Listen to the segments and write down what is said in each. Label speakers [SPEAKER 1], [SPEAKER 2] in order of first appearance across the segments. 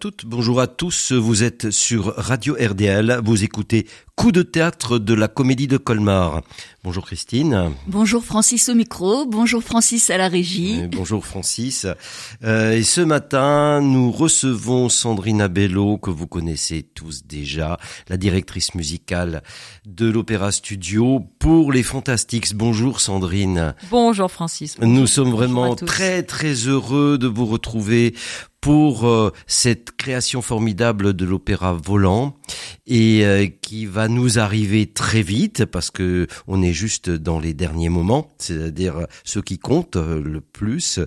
[SPEAKER 1] Bonjour à toutes, bonjour à tous. Vous êtes sur Radio RDL. Vous écoutez Coup de théâtre de la Comédie de Colmar. Bonjour Christine.
[SPEAKER 2] Bonjour Francis au micro. Bonjour Francis à la régie.
[SPEAKER 1] bonjour Francis. Euh, et ce matin, nous recevons Sandrine Abello, que vous connaissez tous déjà, la directrice musicale de l'Opéra Studio pour les Fantastics. Bonjour Sandrine.
[SPEAKER 3] Bonjour Francis.
[SPEAKER 1] Nous sommes vraiment très très heureux de vous retrouver pour euh, cette création formidable de l'opéra volant et euh, qui va nous arriver très vite parce que on est juste dans les derniers moments, c'est-à-dire ceux qui comptent euh, le plus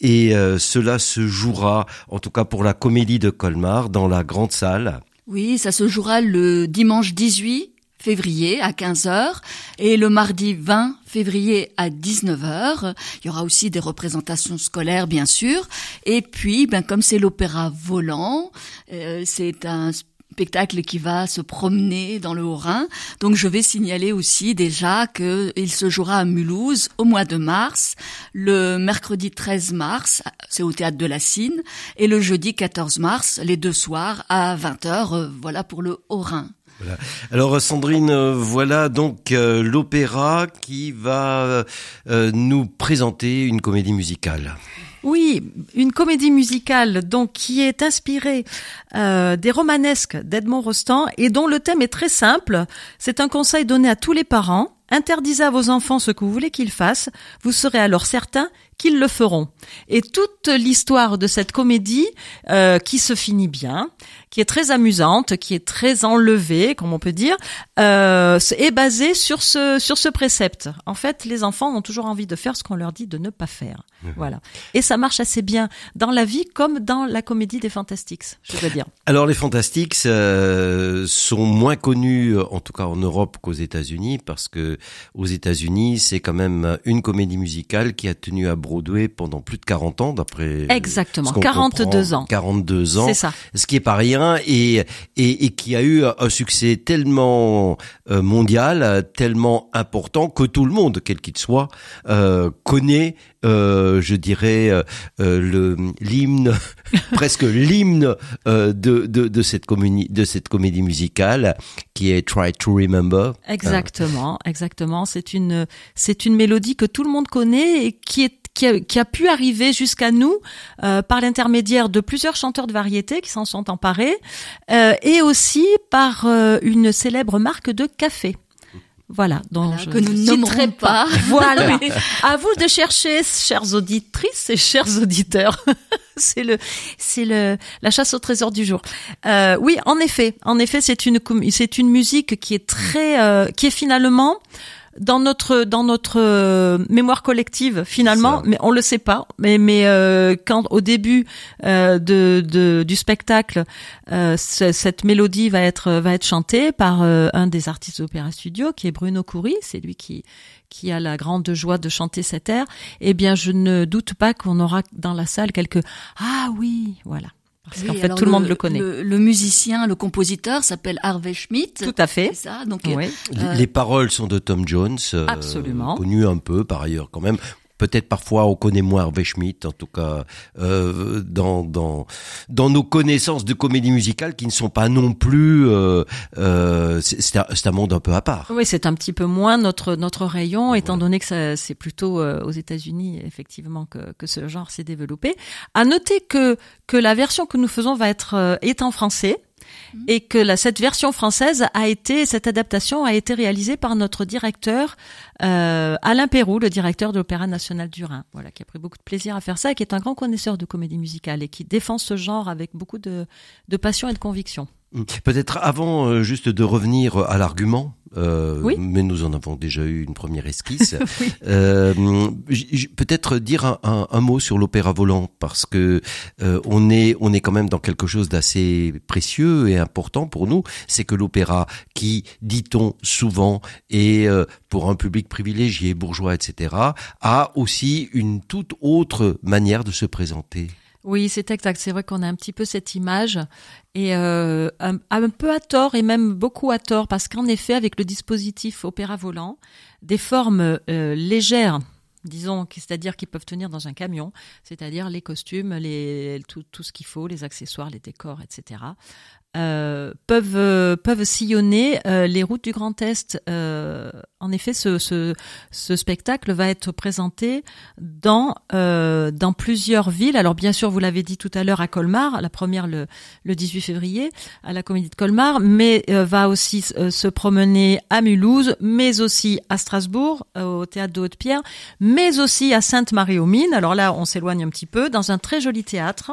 [SPEAKER 1] et cela se jouera en tout cas pour la comédie de Colmar dans la grande salle.
[SPEAKER 2] Oui, ça se jouera le dimanche 18 février à 15h et le mardi 20 février à 19h. Il y aura aussi des représentations scolaires bien sûr. Et puis, ben comme c'est l'opéra volant, euh, c'est un spectacle qui va se promener dans le Haut-Rhin. Donc je vais signaler aussi déjà qu'il se jouera à Mulhouse au mois de mars, le mercredi 13 mars, c'est au théâtre de la Cine, et le jeudi 14 mars, les deux soirs à 20h, euh, voilà pour le Haut-Rhin.
[SPEAKER 1] Alors Sandrine, euh, voilà donc euh, l'opéra qui va euh, nous présenter une comédie musicale.
[SPEAKER 3] Oui, une comédie musicale donc qui est inspirée des romanesques d'Edmond Rostand et dont le thème est très simple. C'est un conseil donné à tous les parents. Interdisez à vos enfants ce que vous voulez qu'ils fassent, vous serez alors certain qu'ils le feront. Et toute l'histoire de cette comédie qui se finit bien, qui est très amusante, qui est très enlevée, comme on peut dire, euh, est basée sur ce sur ce précepte. En fait, les enfants ont toujours envie de faire ce qu'on leur dit de ne pas faire. Mhm. Voilà. Et ça marche assez bien dans la vie comme dans la comédie des Fantastics, je dois dire.
[SPEAKER 1] Alors les Fantastics euh, sont moins connus, en tout cas en Europe, qu'aux États-Unis, parce que aux États-Unis, c'est quand même une comédie musicale qui a tenu à Broadway pendant plus de 40 ans, d'après
[SPEAKER 3] exactement 42 ans.
[SPEAKER 1] 42 ans.
[SPEAKER 3] C'est ça.
[SPEAKER 1] Ce qui est pas rien et, et, et qui a eu un succès tellement euh, mondial, tellement important que tout le monde, quel qu'il soit, euh, connaît, euh, je dirais, euh, euh le l'hymne, presque l'hymne euh, de, de, de, cette comédie, de cette comédie musicale qui est Try to Remember.
[SPEAKER 3] Exactement, exactement. C'est une c'est une mélodie que tout le monde connaît et qui est qui a, pu arriver jusqu'à nous euh, par l'intermédiaire de plusieurs chanteurs de variété qui s'en sont emparés, euh, et aussi par euh, une célèbre marque de café. Voilà,
[SPEAKER 2] donc je que nous ne nommerons pas.
[SPEAKER 3] Voilà. à vous de chercher, chères auditrices et chers auditeurs. c'est le, c'est le, la chasse au trésor du jour. Euh, oui, en effet, en effet, c'est une, c'est une musique qui est très, euh, qui est finalement dans notre dans notre euh, mémoire collective finalement, mais on le sait pas. Mais mais euh, quand au début euh, de, de, du spectacle, cette mélodie va être va être chantée par un des artistes d'Opéra Studio, qui est Bruno Coury. C'est lui qui qui a la grande joie de chanter cet air. Eh bien, je ne doute pas qu'on aura dans la salle quelques ah oui, voilà. Parce qu'en fait, tout le, monde le connaît.
[SPEAKER 2] Le, musicien, le compositeur s'appelle Harvey Schmidt.
[SPEAKER 3] Tout à fait.
[SPEAKER 2] C'est ça. Donc,
[SPEAKER 1] oui. Euh, les paroles sont de Tom Jones. Euh,
[SPEAKER 3] Absolument.
[SPEAKER 1] Connu un peu par ailleurs quand même. Peut-être parfois on connaît moins Hervé Schmidt, en tout cas euh, dans dans dans nos connaissances de comédie musicale qui ne sont pas non plus. Euh, euh, c'est un, un, monde un peu à part.
[SPEAKER 3] Oui, c'est un petit peu moins notre notre rayon, étant donné que c'est plutôt euh, aux États-Unis effectivement que que ce genre s'est développé. À noter que que la version que nous faisons va être euh, est en français et que cette version française a été, cette adaptation a été réalisée par notre directeur euh, Alain Perrou, le directeur de l'Opéra national du Rhin, voilà, qui a pris beaucoup de plaisir à faire ça, et qui est un grand connaisseur de comédie musicale et qui défend ce genre avec beaucoup de, de passion et de conviction.
[SPEAKER 1] Peut-être avant euh, juste de revenir à l'argument, euh, oui. mais nous en avons déjà eu une première esquisse. euh, Peut-être dire un, un, un, mot sur l'opéra volant parce que euh, on est on est quand même dans quelque chose d'assez précieux et important pour nous. C'est que l'opéra, qui dit-on souvent est euh, pour un public privilégié, bourgeois, etc., a aussi une toute autre manière de se présenter.
[SPEAKER 3] Oui, c'est exact. C'est vrai qu'on a un petit peu cette image et euh, un, peu à tort et même beaucoup à tort parce qu'en effet, avec le dispositif opéra volant, des formes euh, légères disons, c'est-à-dire qu'ils peuvent tenir dans un camion, c'est-à-dire les costumes, les, tout ce qu'il faut, les accessoires, les décors, etc. Euh, peuvent euh, peuvent sillonner euh, les routes du Grand Est. en effet, ce, ce, ce, spectacle va être présenté dans dans plusieurs villes. Alors bien sûr, vous l'avez dit tout à l'heure à Colmar, la première le, le 18 février à la Comédie de Colmar, mais va aussi se promener à Mulhouse, mais aussi à Strasbourg au théâtre de Haute-Pierre, mais aussi à Sainte-Marie-aux-Mines. Alors là, on s'éloigne un petit peu dans un très joli théâtre.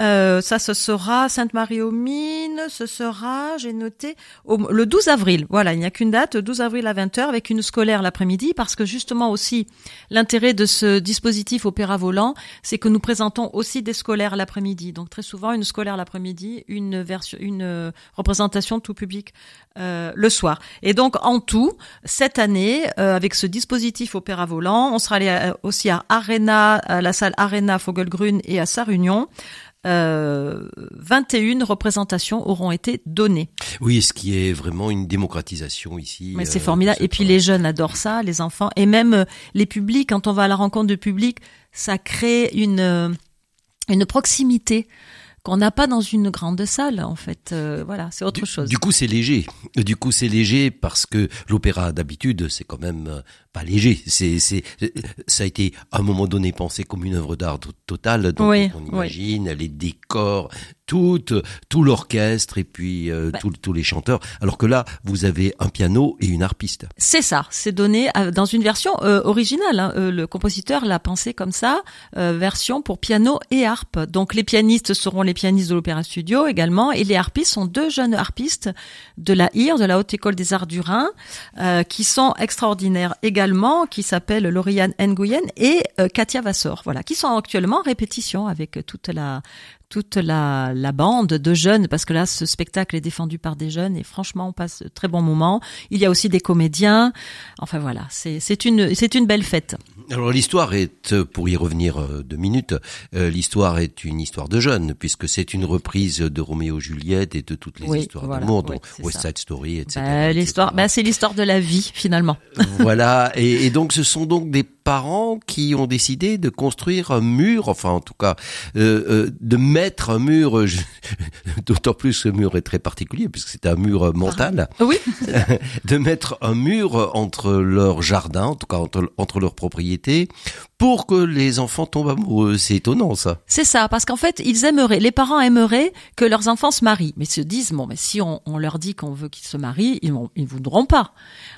[SPEAKER 3] Euh, ça, ce sera Sainte-Marie-aux-Mines, ce sera, j'ai noté, le 12 avril. Voilà, il n'y a qu'une date, 12 avril à 20h, avec une scolaire l'après-midi, parce que justement aussi, l'intérêt de ce dispositif opéra volant, c'est que nous présentons aussi des scolaires l'après-midi. Donc très souvent, une scolaire l'après-midi, une version, une euh, représentation tout public euh, le soir. Et donc, en tout, cette année, avec ce dispositif opéra volant, on sera allé aussi à Arena, à la salle Arena Fogelgrün et à sa réunion euh, 21 représentations auront été données.
[SPEAKER 1] Oui, ce qui est vraiment une démocratisation ici.
[SPEAKER 3] Mais c'est euh, formidable. Et puis les jeunes adorent ça, les enfants, et même euh, les publics. Quand on va à la rencontre de public, ça crée une euh, une proximité qu'on n'a pas dans une grande salle en fait. voilà, c'est autre chose.
[SPEAKER 1] Du coup, c'est léger. Du coup, c'est léger parce que l'opéra d'habitude, c'est quand même pas léger. C'est, c'est, ça a été à un moment donné pensé comme une œuvre d'art totale. Donc on imagine les décors, tout, tout l'orchestre et puis euh, bah tous les chanteurs. Alors que là, vous avez un piano et une harpiste.
[SPEAKER 3] C'est ça. C'est donné euh, dans une version euh, originale. Hein. le compositeur l'a pensé comme ça, version pour piano et harpe. Donc les pianistes seront les pianistes de l'Opéra Studio également, et les harpistes sont deux jeunes harpistes de la IR, de la Haute École des Arts du Rhin, qui sont extraordinaires également qui s'appelle Lauriane Nguyen et euh, Katia Vassor, voilà, qui sont actuellement en répétition avec toute la toute la, la bande de jeunes, parce que là, ce spectacle est défendu par des jeunes et franchement, on passe de très bons moments. Il y a aussi des comédiens. Enfin voilà, c'est une, c'est une belle fête.
[SPEAKER 1] Alors l'histoire est, pour y revenir euh, deux minutes, euh, l'histoire est une histoire de jeunes, puisque c'est une reprise de Roméo Juliette et de toutes les histoires d'amour, donc West Side Story, etc.
[SPEAKER 3] Bah, l'histoire, bah, c'est l'histoire de la vie finalement.
[SPEAKER 1] voilà, et, et, donc ce sont donc des parents qui ont décidé de construire un mur, enfin en tout cas, euh, euh de mettre un mur, d'autant plus ce mur est très particulier puisque c'est un mur mental.
[SPEAKER 3] Ah, oui.
[SPEAKER 1] de mettre un mur entre leur jardin, en tout cas entre, entre leurs propriétés, pour que les enfants tombent amoureux. C'est étonnant ça.
[SPEAKER 3] C'est ça, parce qu'en fait, ils aimeraient, les parents aimeraient que leurs enfants se marient, mais se disent bon, mais si on, on leur dit qu'on veut qu'ils se marient, ils ne ils voudront pas.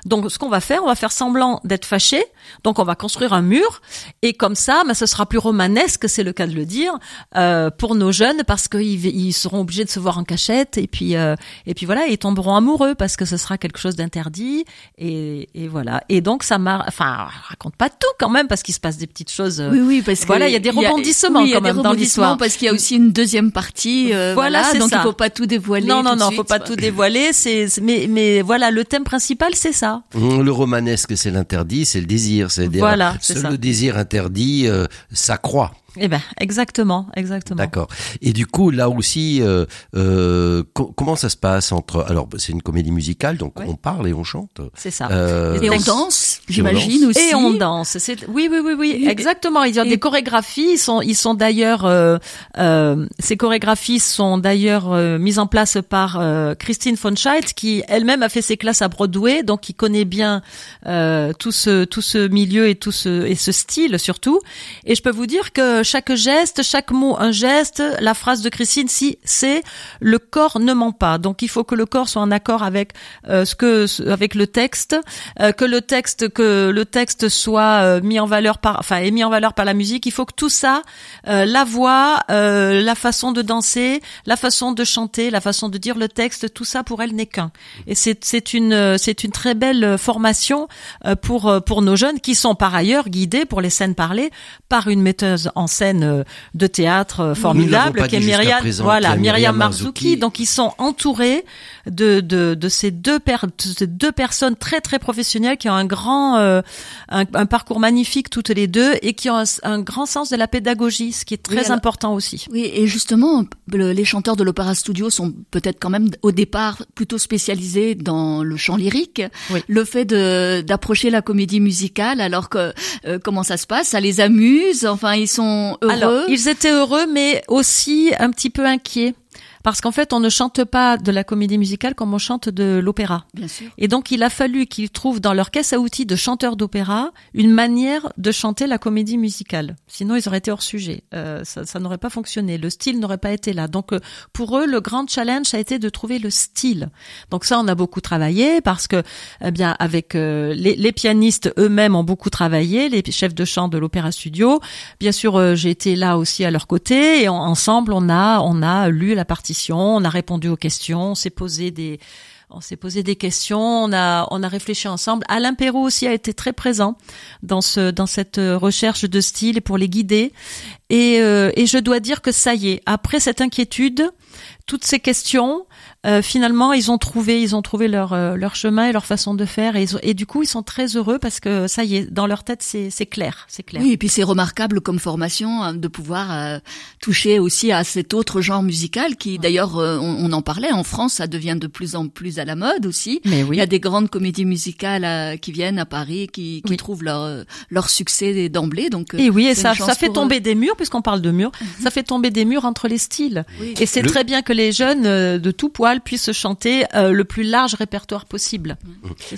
[SPEAKER 3] Donc, ce qu'on va faire, on va faire semblant d'être fâchés. Donc, on va construire un mur, et comme ça, mais ce sera plus romanesque, c'est le cas de le dire, euh, pour nos jeunes, parce qu'ils ils seront obligés de se voir en cachette, et puis euh, et puis voilà, ils tomberont amoureux parce que ce sera quelque chose d'interdit, et, et voilà. Et donc, ça m'a, enfin, raconte pas tout quand même, parce qu'il se passe des petites choses.
[SPEAKER 2] Euh, oui, oui, parce que
[SPEAKER 3] voilà, il y a des rebondissements quand même dans l'histoire.
[SPEAKER 2] Parce qu'il y a aussi une deuxième partie. Euh, voilà, voilà donc il faut pas tout dévoiler.
[SPEAKER 3] Non, non, non, il faut pas tout dévoiler. C'est, mais, mais voilà, le thème principal, c'est ça.
[SPEAKER 1] Mmh, le romanesque, c'est l'interdit, c'est le désir, c'est
[SPEAKER 3] voilà, c'est
[SPEAKER 1] le désir interdit euh, s'accroît.
[SPEAKER 3] Eh ben, exactement, exactement.
[SPEAKER 1] D'accord. Et du coup, là aussi, euh, euh, comment ça se passe entre Alors, c'est une comédie musicale, donc on parle et on chante.
[SPEAKER 3] C'est ça.
[SPEAKER 2] Euh, et on danse, j'imagine aussi.
[SPEAKER 3] Et on danse. C'est oui, oui, oui, oui, exactement. Il y a des chorégraphies. Ils sont, ils sont d'ailleurs, euh, euh, ces chorégraphies sont d'ailleurs euh, mises en place par Christine von Scheidt, qui elle-même a fait ses classes à Broadway, donc qui connaît bien tout ce tout ce milieu et tout ce et ce style surtout. Et je peux vous dire que chaque geste, chaque mot un geste. La phrase de Christine, si c'est le corps ne ment pas. Donc il faut que le corps soit en accord avec euh, ce que avec le texte, euh, que le texte que le texte soit euh, mis en valeur par enfin est mis en valeur par la musique. Il faut que tout ça, la voix, la façon de danser, la façon de chanter, la façon de dire le texte, tout ça pour elle n'est qu'un. Et c'est c'est une c'est une très belle formation pour pour nos jeunes qui sont par ailleurs guidés pour les scènes parlées par une metteuse en scène de théâtre formidable, qui est Myriam, voilà, Myriam Marzuki. Donc ils sont entourés de de, de ces deux per, de deux personnes très très professionnelles qui ont un grand un, un, parcours magnifique toutes les deux et qui ont un, grand sens de la pédagogie, ce qui est très important aussi.
[SPEAKER 2] Oui, et justement, les chanteurs de l'Opéra Studio sont peut-être quand même au départ plutôt spécialisés dans le chant lyrique. Le fait d'approcher la comédie musicale, alors que euh, comment ça se passe? Ça les amuse? Enfin, ils sont heureux? Alors,
[SPEAKER 3] ils étaient heureux, mais aussi un petit peu inquiets parce qu'en fait, on ne chante pas de la comédie musicale comme on chante de l'opéra.
[SPEAKER 2] Bien sûr.
[SPEAKER 3] Et donc, il a fallu qu'ils trouvent dans leur caisse à outils de chanteurs d'opéra une manière de chanter la comédie musicale. Sinon, ils auraient été hors sujet. Euh, ça, ça n'aurait pas fonctionné. Le style n'aurait pas été là. Donc, euh, pour eux, le grand challenge a été de trouver le style. Donc ça, on a beaucoup travaillé parce que, eh bien, avec euh, les, les, pianistes eux-mêmes ont beaucoup travaillé, les chefs de chant de l'opéra studio. Bien sûr, euh, j'ai été là aussi à leur côté et ensemble, on a on a lu la partie on a répondu aux questions, on s'est posé des on s'est posé des questions, on a on a réfléchi ensemble. Alain Perrault aussi a été très présent dans ce dans cette recherche de style pour les guider. Et, euh, et je dois dire que ça y est, après cette inquiétude, toutes ces questions, euh, finalement, ils ont trouvé, ils ont trouvé leur euh, leur chemin et leur façon de faire, et, et, du coup, ils sont très heureux parce que ça y est, dans leur tête, c'est c'est clair, c'est clair.
[SPEAKER 2] Oui, et puis c'est remarquable comme formation hein, de pouvoir euh, toucher aussi à cet autre genre musical qui, d'ailleurs, on, en parlait en France, ça devient de plus en plus à la mode aussi.
[SPEAKER 3] Mais oui.
[SPEAKER 2] Il y a des grandes comédies musicales qui viennent à Paris, qui, qui trouvent leur leur succès d'emblée. Donc,
[SPEAKER 3] et oui, et ça ça fait tomber des murs, puisqu'on parle de murs, mhm. ça fait tomber des murs entre les styles. Et c'est très bien que les jeunes de tout puisse chanter euh, le plus large répertoire possible.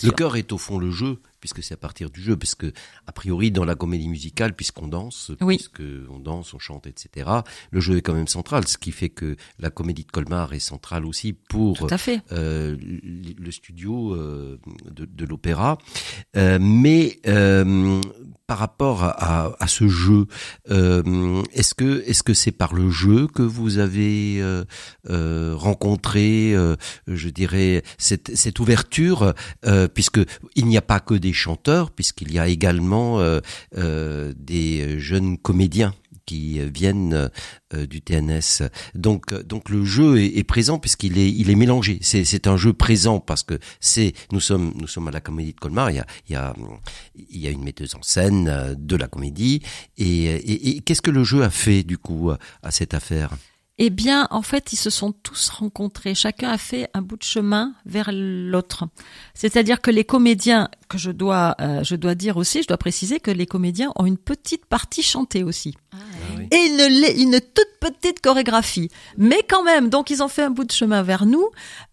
[SPEAKER 1] Le cœur est au fond le jeu, puisque c'est à partir du jeu, puisque a priori dans la comédie musicale, puisqu'on danse, puisque on danse, on chante, etc. Le jeu est quand même central, ce qui fait que la comédie de Colmar est centrale aussi pour euh, le studio euh, de, de l'opéra. Euh, mais par rapport à, à, ce jeu, est-ce que est-ce que c'est par le jeu que vous avez rencontré, je dirais, cette, cette ouverture, puisque il n'y a pas que des chanteurs, puisqu'il y a également des jeunes comédiens qui viennent euh, du TNS. Donc, euh, donc le jeu est, présent puisqu'il est, il est mélangé. C'est, c'est un jeu présent parce que c'est, nous sommes, nous sommes à la Comédie de Colmar. Il y a, il y a, il y a une metteuse en scène euh, de la comédie. Et, et qu'est-ce que le jeu a fait du coup à cette affaire?
[SPEAKER 3] Eh bien, en fait, ils se sont tous rencontrés. Chacun a fait un bout de chemin vers l'autre. C'est-à-dire que les comédiens, que je dois, euh, je dois dire aussi, je dois préciser que les comédiens ont une petite partie chantée aussi. Ah, Et une, une toute petite chorégraphie. Mais quand même, donc ils ont fait un bout de chemin vers nous.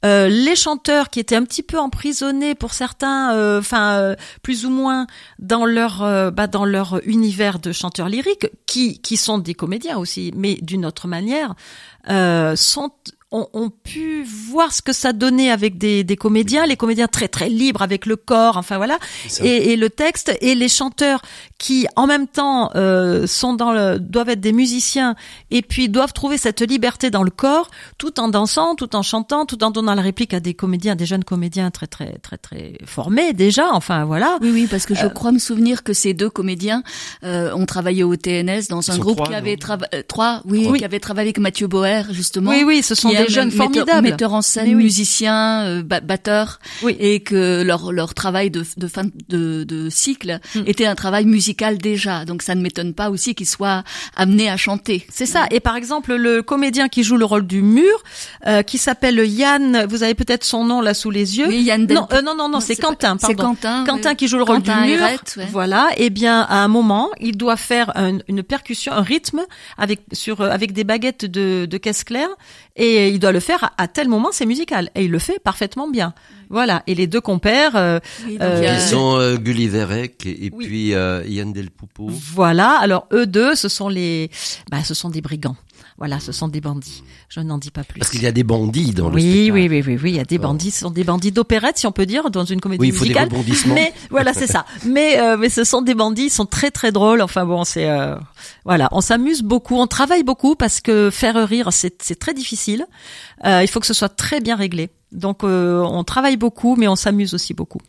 [SPEAKER 3] Euh, les chanteurs qui étaient un petit peu emprisonnés pour certains, euh, enfin plus ou moins dans leur, bah, dans leur univers de chanteurs lyriques, qui qui sont des comédiens aussi, mais d'une autre manière, sont ont, ont, pu voir ce que ça donnait avec des, des, comédiens, les comédiens très très libres avec le corps, enfin voilà, et, et, le texte, et les chanteurs qui en même temps euh, sont dans le, doivent être des musiciens et puis doivent trouver cette liberté dans le corps, tout en dansant, tout en chantant, tout en donnant la réplique à des comédiens, des jeunes comédiens très très très très formés déjà, enfin voilà.
[SPEAKER 2] Oui oui, parce que je euh, crois me souvenir que ces deux comédiens euh, ont travaillé au TNS dans un groupe qui avait travaillé euh, trois, oui, qui avait travaillé avec Mathieu Boer justement.
[SPEAKER 3] Oui oui, ce sont des jeunes formidables.
[SPEAKER 2] Metteurs en scène, musiciens, euh, batteurs,
[SPEAKER 3] oui.
[SPEAKER 2] et que leur leur travail de, de fin de, de cycle hmm. était un travail musical déjà. Donc ça ne m'étonne pas aussi qu'ils soient amenés à chanter.
[SPEAKER 3] C'est ça. Et par exemple, le comédien qui joue le rôle du mur, euh, qui s'appelle Yann, vous avez peut-être son nom là sous les yeux.
[SPEAKER 2] Oui, Yann.
[SPEAKER 3] Non, euh, non, non, non, c'est Quentin.
[SPEAKER 2] C'est Quentin.
[SPEAKER 3] Quentin qui joue le rôle du mur. Voilà. Et eh bien, à un moment, il doit faire une percussion, un rythme avec sur avec des baguettes de, de caisse claire, et il doit le faire à, tel moment, c'est musical. Et il le fait parfaitement bien. Voilà. Et les deux compères. Euh,
[SPEAKER 1] euh, ils sont euh, et, puis euh, Yann Del Pupo.
[SPEAKER 3] Voilà. Alors eux deux, ce sont les, bah, ce sont des brigands. Voilà, ce sont des bandits. Je n'en dis pas plus.
[SPEAKER 1] Parce qu'il y a des bandits dans le
[SPEAKER 3] oui,
[SPEAKER 1] spectacle.
[SPEAKER 3] Oui, oui, oui, oui, il y a des bandits. Ce sont des bandits d'opérette, si on peut dire, dans une comédie
[SPEAKER 1] oui,
[SPEAKER 3] il faut musicale.
[SPEAKER 1] Des rebondissements.
[SPEAKER 3] Mais voilà, c'est ça. Mais euh, mais ce sont des bandits, ils sont très très drôles. Enfin bon, c'est euh, voilà, on s'amuse beaucoup, on travaille beaucoup parce que faire rire, c'est c'est très difficile. Euh, il faut que ce soit très bien réglé. Donc on travaille beaucoup, mais on s'amuse aussi beaucoup.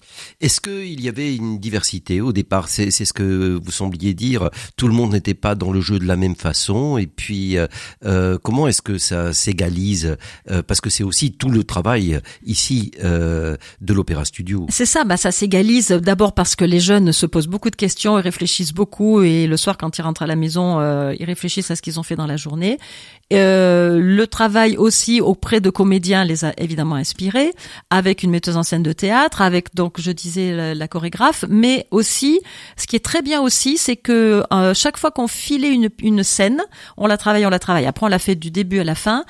[SPEAKER 1] Est-ce qu'il y avait une diversité au départ? C'est ce que vous sembliez dire. Tout le monde n'était pas dans le jeu de la même façon. Et puis, comment est-ce que ça s'égalise? Parce que c'est aussi tout le travail ici de l'Opéra Studio.
[SPEAKER 3] C'est ça, bah ça s'égalise d'abord parce que les jeunes se posent beaucoup de questions et réfléchissent beaucoup. Et le soir, quand ils rentrent à la maison, ils réfléchissent à ce qu'ils ont fait dans la journée. Euh, le travail aussi auprès de comédiens les a évidemment inspirés, avec une metteuse en scène de théâtre, avec donc je disais la, chorégraphe, mais aussi ce qui est très bien aussi, c'est que euh, chaque fois qu'on filait une, une scène, on la travaille, on la travaille. Après on l'a fait du début à la fin.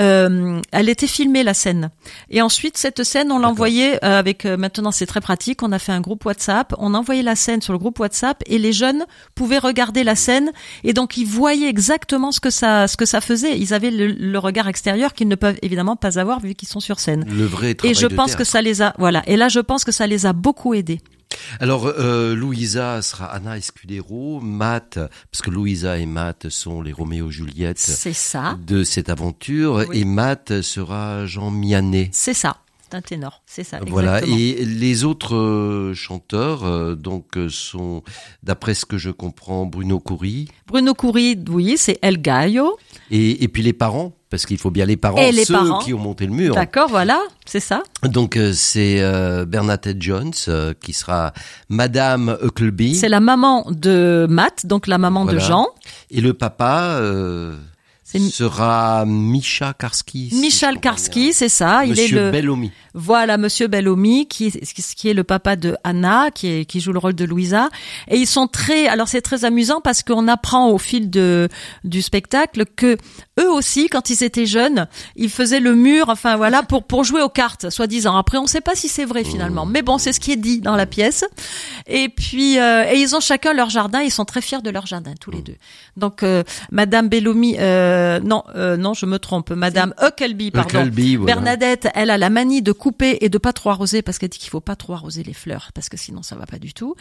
[SPEAKER 3] Euh, elle était filmée la scène, et ensuite cette scène on l'envoyait euh, avec maintenant c'est très pratique. On a fait un groupe WhatsApp, on envoyait la scène sur le groupe WhatsApp et les jeunes pouvaient regarder la scène et donc ils voyaient exactement ce que ça ce que ça faisait ils avaient le, regard extérieur qu'ils ne peuvent évidemment pas avoir vu qu'ils sont sur scène.
[SPEAKER 1] Le vrai travail
[SPEAKER 3] Et je pense que ça les a, voilà. Et là, je pense que ça les a beaucoup aidés.
[SPEAKER 1] Alors, euh, Louisa sera Anna Escudero, Matt, parce que Louisa et Matt sont les Roméo Juliette
[SPEAKER 3] c'est ça.
[SPEAKER 1] de cette aventure, et Matt sera Jean Mianet.
[SPEAKER 3] C'est ça un ténor, c'est ça.
[SPEAKER 1] Voilà. Et les autres euh, chanteurs, euh, donc, euh, sont, d'après ce que je comprends, Bruno Coury.
[SPEAKER 3] Bruno Coury, oui, c'est El Gallo.
[SPEAKER 1] Et, et puis les parents, parce qu'il faut bien les parents, et les ceux qui ont monté le mur.
[SPEAKER 3] D'accord, voilà, c'est ça.
[SPEAKER 1] Donc c'est Bernadette Jones qui sera Madame Huckleby.
[SPEAKER 3] C'est la maman de Matt, donc la maman de Jean.
[SPEAKER 1] Et le papa sera Micha Karski.
[SPEAKER 3] Michal Karski, c'est ça.
[SPEAKER 1] Monsieur il est le Bellomi.
[SPEAKER 3] Voilà, Monsieur Bellomi, qui, qui est le papa de Anna, qui, est, qui joue le rôle de Louisa. Et ils sont très, alors c'est très amusant parce qu'on apprend au fil de du spectacle que eux aussi, quand ils étaient jeunes, ils faisaient le mur, enfin voilà, pour pour jouer aux cartes, soi-disant. Après, on ne sait pas si c'est vrai finalement, mais bon, c'est ce qui est dit dans la pièce. Et puis, euh, et ils ont chacun leur jardin. Ils sont très fiers de leur jardin, tous les deux. Donc, euh, Madame Bellomi, euh, non, non, je me trompe, Madame Huckelby, pardon. Bernadette, elle a la manie de couper et de pas trop arroser parce qu'elle dit qu'il faut pas trop arroser les fleurs parce que sinon ça va pas du tout.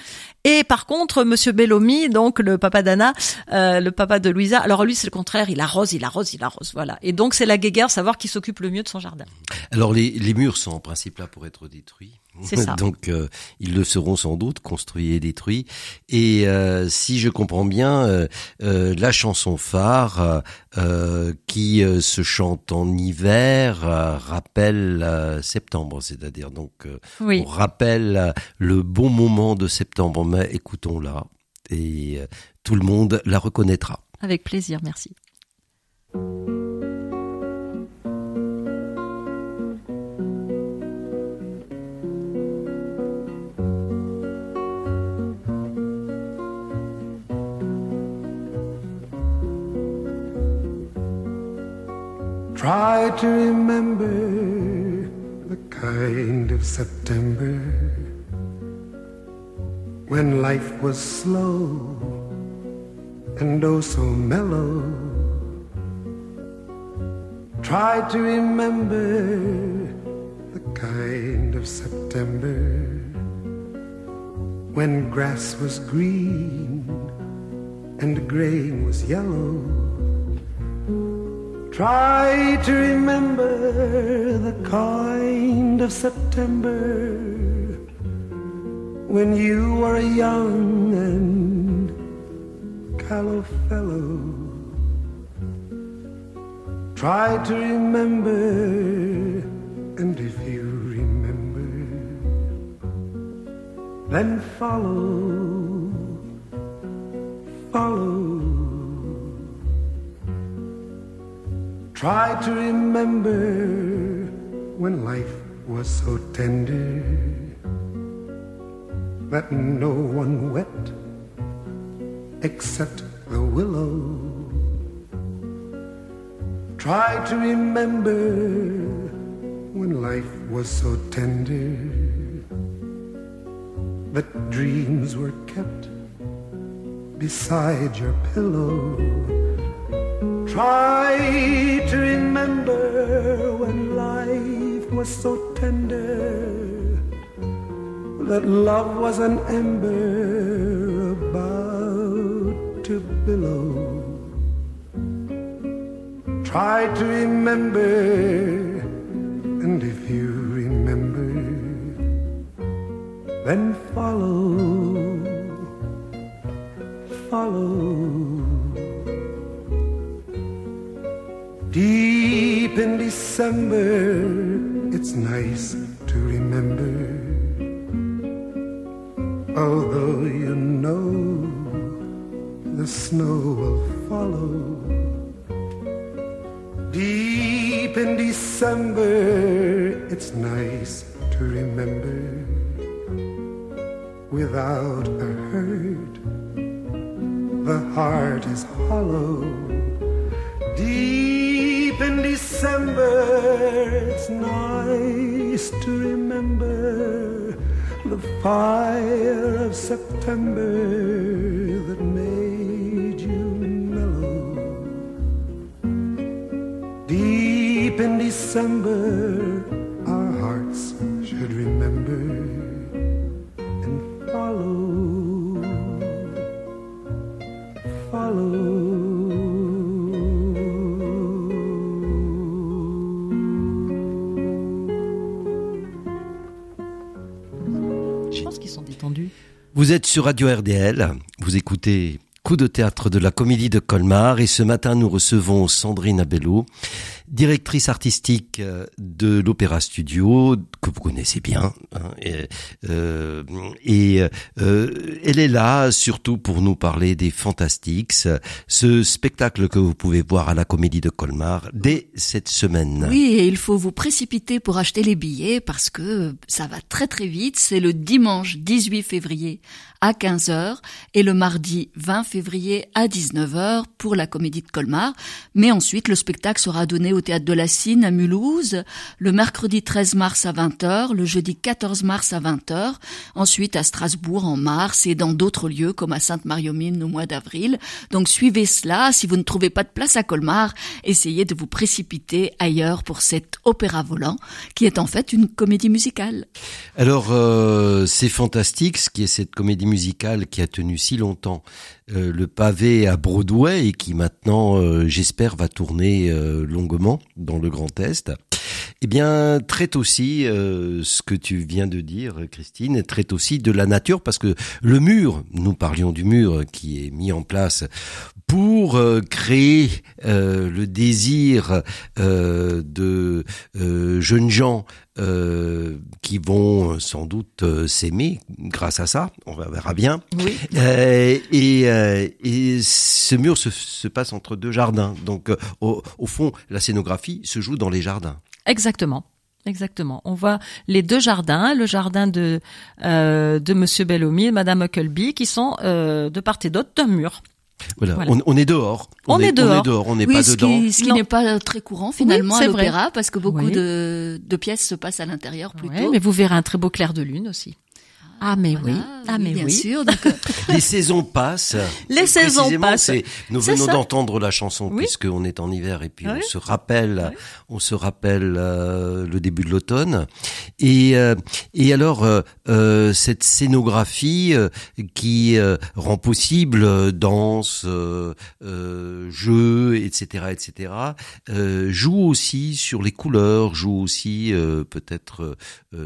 [SPEAKER 3] Et par contre, Monsieur Bellomi, donc le papa d'Anna, le papa de Louisa, alors lui c'est le contraire, il arrose, il arrose il arrose, voilà. Et donc c'est la guéguerre, savoir qui s'occupe le mieux de son jardin.
[SPEAKER 1] Alors les, les murs sont en principe là pour être détruits.
[SPEAKER 3] C'est ça.
[SPEAKER 1] Donc euh, ils le seront sans doute, construits et détruits. Et euh, si je comprends bien, euh, la chanson phare qui se chante en hiver rappelle septembre, c'est-à-dire donc on rappelle le bon moment de septembre. Mais écoutons-la et tout le monde la reconnaîtra.
[SPEAKER 3] Avec plaisir, merci.
[SPEAKER 4] Try to remember the kind of September when life was slow and oh so mellow. Try to remember the kind of September when grass was green and grain was yellow. Try to remember the kind of September when you were a young and callow fellow. Try to remember, and if you remember, then follow, follow Try to remember when life was so tender that no one wept except the willow. Try to remember when life was so tender that dreams were kept beside your pillow. Try to remember when life was so tender that love was an ember about to billow. Try to remember, and if you remember, then follow, follow. In December, it's nice to remember. Although you know the snow will follow. Deep in December, it's nice to remember. Without a hurt, the heart is hollow. Deep December, it's nice to remember the fire of September that made you mellow. Deep in December,
[SPEAKER 3] Je pense qu'ils sont détendus.
[SPEAKER 1] Vous êtes sur Radio RDL, vous écoutez Coup de théâtre de la Comédie de Colmar. Et ce matin nous recevons Sandrine Abello, directrice artistique euh, de l'Opéra Studio que vous connaissez bien. Hein, et, euh, et euh, elle est là surtout pour nous parler des Fantastics, ce spectacle que vous pouvez voir à la Comédie de Colmar dès cette semaine.
[SPEAKER 2] Oui, et il faut vous précipiter pour acheter les billets parce que ça va très très vite. C'est le dimanche 18 février à 15h et le mardi 20 février à 19h pour la Comédie de Colmar. Mais ensuite, le spectacle sera donné au Théâtre de la Cine à Mulhouse le mercredi 13 mars à 20h, le jeudi 14 mars à 20h, ensuite à Strasbourg en mars et dans d'autres lieux comme à Sainte-Marie-aux-Mines au mois d'avril. Donc suivez cela. Si vous ne trouvez pas de place à Colmar, essayez de vous précipiter ailleurs pour cet opéra volant qui est en fait une comédie musicale.
[SPEAKER 1] Alors euh, c'est fantastique ce qui est cette comédie musicale qui a tenu si longtemps euh, le pavé à Broadway et qui maintenant, euh, j'espère, va tourner euh, longuement dans le Grand Est. Eh bien, traite aussi euh, ce que tu viens de dire, Christine, traite aussi de la nature, parce que le mur, nous parlions du mur qui est mis en place pour euh, créer euh, le désir de jeunes gens qui vont sans doute s'aimer grâce à ça, on verra bien.
[SPEAKER 3] Oui.
[SPEAKER 1] et, et ce mur se, se, passe entre deux jardins, donc au, au fond, la scénographie se joue dans les jardins.
[SPEAKER 3] Exactement. Exactement. On voit les deux jardins, le jardin de euh, de Monsieur Bellamy et Madame Huckleby, qui sont euh, de part et d'autre d'un mur.
[SPEAKER 1] Voilà. voilà. On, on, est dehors.
[SPEAKER 3] On, on est, est, dehors.
[SPEAKER 1] On est dehors. On n'est
[SPEAKER 2] oui,
[SPEAKER 1] pas
[SPEAKER 2] ce
[SPEAKER 1] dedans.
[SPEAKER 2] Qui, ce qui n'est pas très courant finalement
[SPEAKER 3] oui,
[SPEAKER 2] à l'opéra, parce que beaucoup
[SPEAKER 3] oui.
[SPEAKER 2] de, de, pièces se passent à l'intérieur plutôt.
[SPEAKER 3] Mais vous verrez un très beau clair de lune aussi. Ah mais
[SPEAKER 2] voilà,
[SPEAKER 3] oui, ah mais
[SPEAKER 2] bien
[SPEAKER 3] oui.
[SPEAKER 2] sûr. Donc,
[SPEAKER 1] les saisons passent.
[SPEAKER 3] Les saisons passent.
[SPEAKER 1] Nous venons d'entendre la chanson
[SPEAKER 3] oui.
[SPEAKER 1] puisqu'on est en hiver et puis
[SPEAKER 3] oui.
[SPEAKER 1] on se rappelle, oui. on se rappelle euh, le début de l'automne. Et euh, et alors euh, cette scénographie qui rend possible danse, jeux, etc., etc. joue aussi sur les couleurs, joue aussi peut-être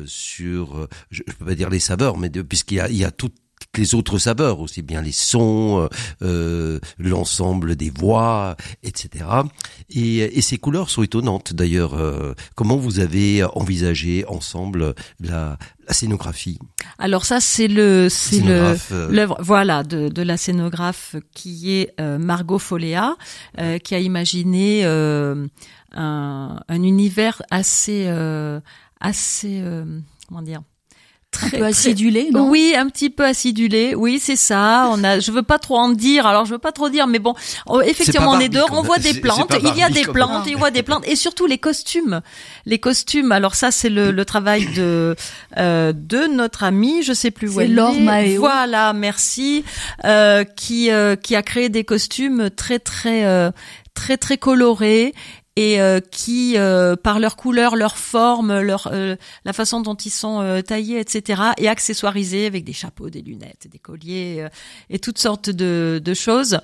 [SPEAKER 1] sur, je, je peux pas dire les saveurs, mais puisqu'il y a, il y a toutes les autres saveurs, aussi bien les sons, euh, l'ensemble des voix, etc. Et, et, ces couleurs sont étonnantes d'ailleurs. Euh, comment vous avez envisagé ensemble la, la scénographie?
[SPEAKER 3] Alors ça c'est le c'est le
[SPEAKER 1] euh,
[SPEAKER 3] l'œuvre voilà de, de la scénographe qui est euh, Margot Foléa euh, qui a imaginé un, un, univers assez assez comment dire
[SPEAKER 2] Très, un peu acidulé, non?
[SPEAKER 3] Oui, un petit peu acidulé. Oui, c'est ça. On a, je veux pas trop en dire. Alors, je veux pas trop dire, mais bon, effectivement, on est dehors, on voit des plantes. Il y a des plantes, il voit des plantes, et surtout les costumes. Les costumes. Alors ça, c'est le, le, travail de euh, de notre ami, je sais plus où elle
[SPEAKER 2] Laure
[SPEAKER 3] est. Voilà, merci, euh, qui euh, qui a créé des costumes très très très très colorés et euh, qui, euh, par leur couleur, leur forme, leur euh, la façon dont ils sont taillés, etc., et accessoirisés avec des chapeaux, des lunettes, des colliers et toutes sortes de, de choses,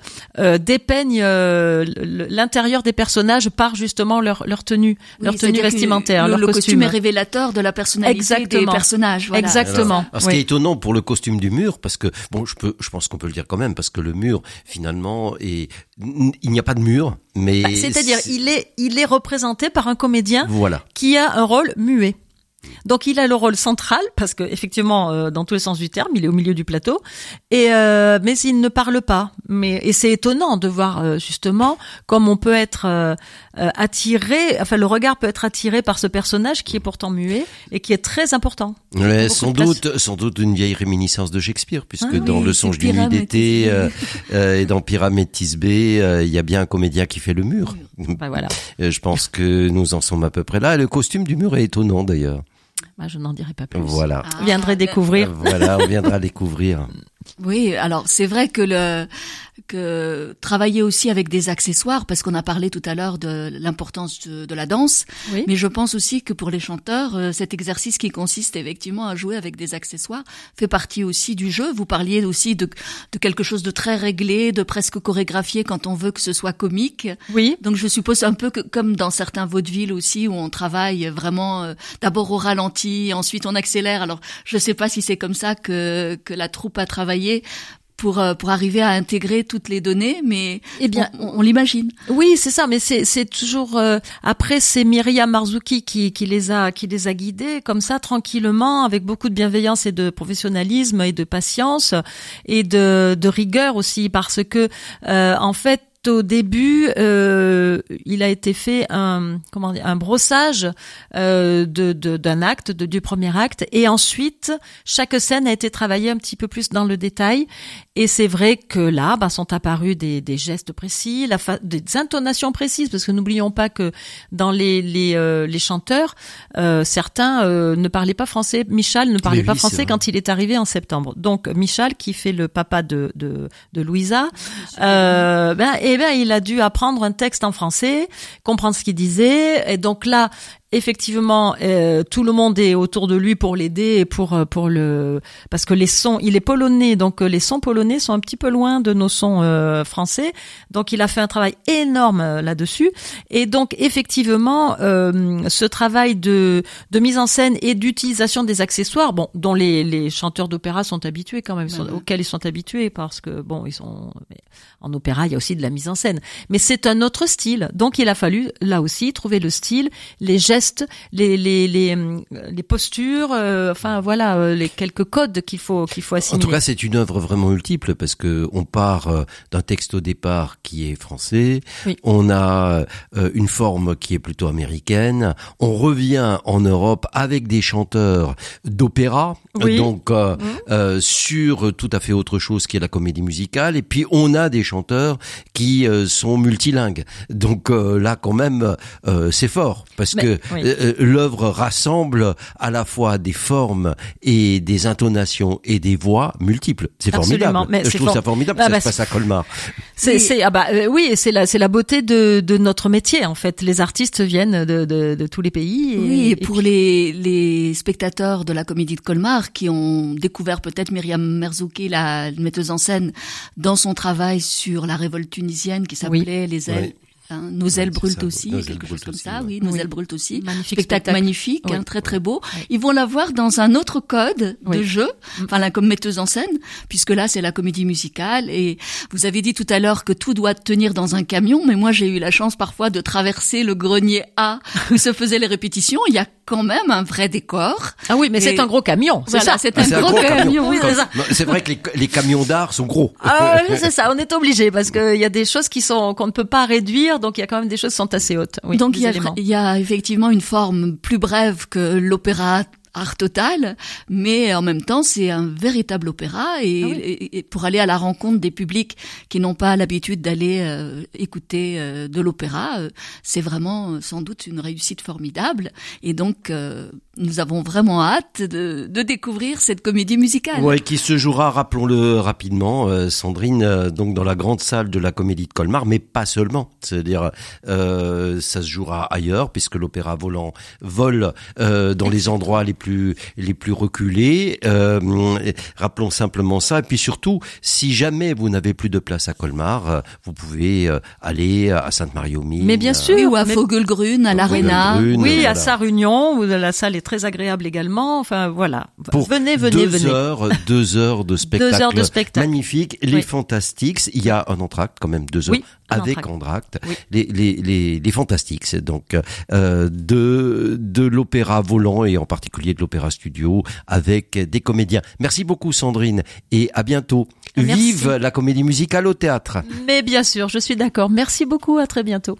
[SPEAKER 3] dépeignent l'intérieur des personnages par justement leur, leur tenue, leur tenue vestimentaire,
[SPEAKER 2] le,
[SPEAKER 3] leur
[SPEAKER 2] le
[SPEAKER 3] costume.
[SPEAKER 2] est révélateur de la personnalité
[SPEAKER 3] Exactement.
[SPEAKER 2] des personnages. Voilà.
[SPEAKER 3] Exactement.
[SPEAKER 1] Alors, ce qui est étonnant pour le costume du mur, parce que bon, je peux, je pense qu'on peut le dire quand même, parce que le mur finalement est, il n'y a pas de mur, mais
[SPEAKER 3] bah, c'est-à-dire il est il est représenté par un comédien
[SPEAKER 1] voilà.
[SPEAKER 3] qui a un rôle muet. Donc il a le rôle central parce que effectivement euh, dans tous les sens du terme il est au milieu du plateau et euh, mais il ne parle pas mais et c'est étonnant de voir euh, justement comme on peut être euh, euh, attiré enfin le regard peut être attiré par ce personnage qui est pourtant muet et qui est très important.
[SPEAKER 1] Ouais, sans doute sans doute une vieille réminiscence de Shakespeare puisque
[SPEAKER 2] ah,
[SPEAKER 1] dans
[SPEAKER 2] oui,
[SPEAKER 1] le songe d'une nuit d'été et dans Pyramide Tisbé il y a bien un comédien qui fait le mur.
[SPEAKER 3] Ben, voilà.
[SPEAKER 1] je pense que nous en sommes à peu près là le costume du mur est étonnant d'ailleurs.
[SPEAKER 3] Bah, je n'en dirai pas plus.
[SPEAKER 1] Voilà.
[SPEAKER 3] Ah, découvrir.
[SPEAKER 1] Voilà, on viendra découvrir.
[SPEAKER 2] Oui, alors c'est vrai que le que travailler aussi avec des accessoires, parce qu'on a parlé tout à l'heure de l'importance de, de, la danse,
[SPEAKER 3] oui.
[SPEAKER 2] mais je pense aussi que pour les chanteurs, euh, cet exercice qui consiste effectivement à jouer avec des accessoires fait partie aussi du jeu. Vous parliez aussi de, de quelque chose de très réglé, de presque chorégraphié quand on veut que ce soit comique.
[SPEAKER 3] Oui.
[SPEAKER 2] Donc je suppose un peu que comme dans certains vaudevilles aussi où on travaille vraiment euh, d'abord au ralenti, ensuite on accélère. Alors je sais pas si c'est comme ça que que la troupe a travaillé pour euh, pour arriver à intégrer toutes les données, mais
[SPEAKER 3] eh bien,
[SPEAKER 2] on, on l'imagine.
[SPEAKER 3] Oui, c'est ça, mais c'est c'est toujours euh, après c'est Myriam Marzuki qui qui les a qui les a guidés comme ça tranquillement avec beaucoup de bienveillance et de professionnalisme et de patience et de de rigueur aussi parce que euh, en fait au début, euh, il a été fait un comment dire un brossage euh, de d'un acte, de, du premier acte, et ensuite chaque scène a été travaillée un petit peu plus dans le détail. Et c'est vrai que là, bah, sont apparus des, des gestes précis, la des intonations précises, parce que n'oublions pas que dans les les, euh, les chanteurs, euh, certains euh, ne parlaient pas français. Michal ne parlait
[SPEAKER 1] oui,
[SPEAKER 3] pas français quand il est arrivé en septembre. Donc Michal, qui fait le papa de de, de Louisa, euh, ben ben il a dû apprendre un texte en français, comprendre ce qu'il disait, et donc là, effectivement, euh, tout le monde est autour de lui pour l'aider et pour pour le parce que les sons, il est polonais, donc les sons polonais sont un petit peu loin de nos sons euh, français, donc il a fait un travail énorme euh, là-dessus, et donc effectivement, euh, ce travail de de mise en scène et d'utilisation des accessoires, bon, dont les les chanteurs d'opéra sont habitués quand même, sont, auxquels ils sont habitués parce que bon, ils sont en opéra, il y a aussi de la mise en scène, mais c'est un autre style, donc il a fallu là aussi trouver le style, les gestes les les les, les postures, euh, enfin voilà, euh, les quelques codes qu'il faut qu'il faut assimiler.
[SPEAKER 1] En tout cas, c'est une œuvre vraiment multiple parce que on part euh, d'un texte au départ qui est français,
[SPEAKER 3] oui.
[SPEAKER 1] on a euh, une forme qui est plutôt américaine, on revient en Europe avec des chanteurs d'opéra,
[SPEAKER 3] oui.
[SPEAKER 1] donc mmh. sur tout à fait autre chose qui est la comédie musicale, et puis on a des chanteurs qui sont multilingues. Donc là, quand même, c'est fort parce
[SPEAKER 3] Mais,
[SPEAKER 1] que
[SPEAKER 3] oui.
[SPEAKER 1] euh, l'œuvre rassemble à la fois des formes et des intonations et des voix multiples. C'est formidable.
[SPEAKER 3] Mais
[SPEAKER 1] je trouve
[SPEAKER 3] for...
[SPEAKER 1] ça formidable.
[SPEAKER 3] Ah,
[SPEAKER 1] ça
[SPEAKER 3] bah,
[SPEAKER 1] se passe à Colmar.
[SPEAKER 3] C'est, c'est, ah bah euh, oui, c'est la, c'est la beauté de, de notre métier en fait. Les artistes viennent de, de, de tous les pays. Et,
[SPEAKER 2] oui, et, pour puis... les, les spectateurs de la Comédie de Colmar qui ont découvert peut-être Myriam Merzouki, la metteuse en scène, dans son travail sur la révolte tunisienne qui s'appelait
[SPEAKER 3] oui.
[SPEAKER 2] Les ailes.
[SPEAKER 1] Oui.
[SPEAKER 2] Hein, nos ailes brûlent
[SPEAKER 1] ça,
[SPEAKER 2] aussi, quelque chose comme
[SPEAKER 1] aussi,
[SPEAKER 2] ça,
[SPEAKER 1] ouais.
[SPEAKER 2] oui, nos
[SPEAKER 3] oui.
[SPEAKER 2] ailes brûlent aussi.
[SPEAKER 3] Magnifique
[SPEAKER 2] spectacle,
[SPEAKER 3] spectacle.
[SPEAKER 2] magnifique,
[SPEAKER 3] oui.
[SPEAKER 2] hein, très très beau.
[SPEAKER 3] Oui.
[SPEAKER 2] Ils vont la voir dans un autre code
[SPEAKER 3] oui.
[SPEAKER 2] de jeu, enfin la comme metteuse en scène, puisque là c'est la comédie musicale. Et vous avez dit tout à l'heure que tout doit tenir dans un camion, mais moi j'ai eu la chance parfois de traverser le grenier A où se faisaient les répétitions. Il y a quand même un vrai décor.
[SPEAKER 3] Ah oui, mais
[SPEAKER 2] Et-
[SPEAKER 3] c'est un gros camion. C'est
[SPEAKER 2] Voilà,
[SPEAKER 3] ça.
[SPEAKER 2] c'est
[SPEAKER 1] Ah,
[SPEAKER 2] un, gros camion.
[SPEAKER 3] Oui,
[SPEAKER 1] c'est vrai que les, les camions d'art sont gros.
[SPEAKER 3] Ah, oui, c'est ça. On est obligé parce qu'il y a des choses qui sont qu'on ne peut pas réduire, donc il y a quand même des choses qui sont assez hautes. Oui,
[SPEAKER 2] Donc
[SPEAKER 3] des
[SPEAKER 2] il y, a,
[SPEAKER 3] éléments.
[SPEAKER 2] il y a effectivement une forme plus brève que l'opéra art total, mais en même temps c'est un véritable opéra et, ah pour aller à la rencontre des publics qui n'ont pas l'habitude d'aller euh, écouter euh, de l'opéra, euh, c'est vraiment sans doute une réussite formidable et donc nous avons vraiment hâte de, de, découvrir cette comédie musicale.
[SPEAKER 1] Ouais, qui se jouera, rappelons-le rapidement, Sandrine, donc dans la grande salle de la Comédie de Colmar, mais pas seulement. C'est-à-dire, ça se jouera ailleurs puisque l'opéra volant vole dans les endroits les plus les plus reculés. Euh, rappelons simplement ça. Et puis surtout, si jamais vous n'avez plus de place à Colmar, euh, vous pouvez euh, aller à Sainte-Marie-aux-Mines.
[SPEAKER 3] Mais bien sûr,
[SPEAKER 2] ou à Fogelgrün, à l'Arena.
[SPEAKER 3] Oui, à Sarunion, où la salle est très agréable également. Enfin voilà. venez, venez,
[SPEAKER 1] deux
[SPEAKER 3] venez.
[SPEAKER 1] Heures, deux heures de spectacle. deux heures de spectacle. Magnifique. Les Fantastiques. Il y a un entracte quand même deux heures avec Andract. Les, les, les, les Fantastiques. Donc euh, de de l'opéra volant et en particulier de l'opéra studio avec des comédiens. Merci beaucoup Sandrine et à bientôt. Vive la comédie musicale au théâtre.
[SPEAKER 3] Mais bien sûr, je suis d'accord. Merci beaucoup, à très bientôt.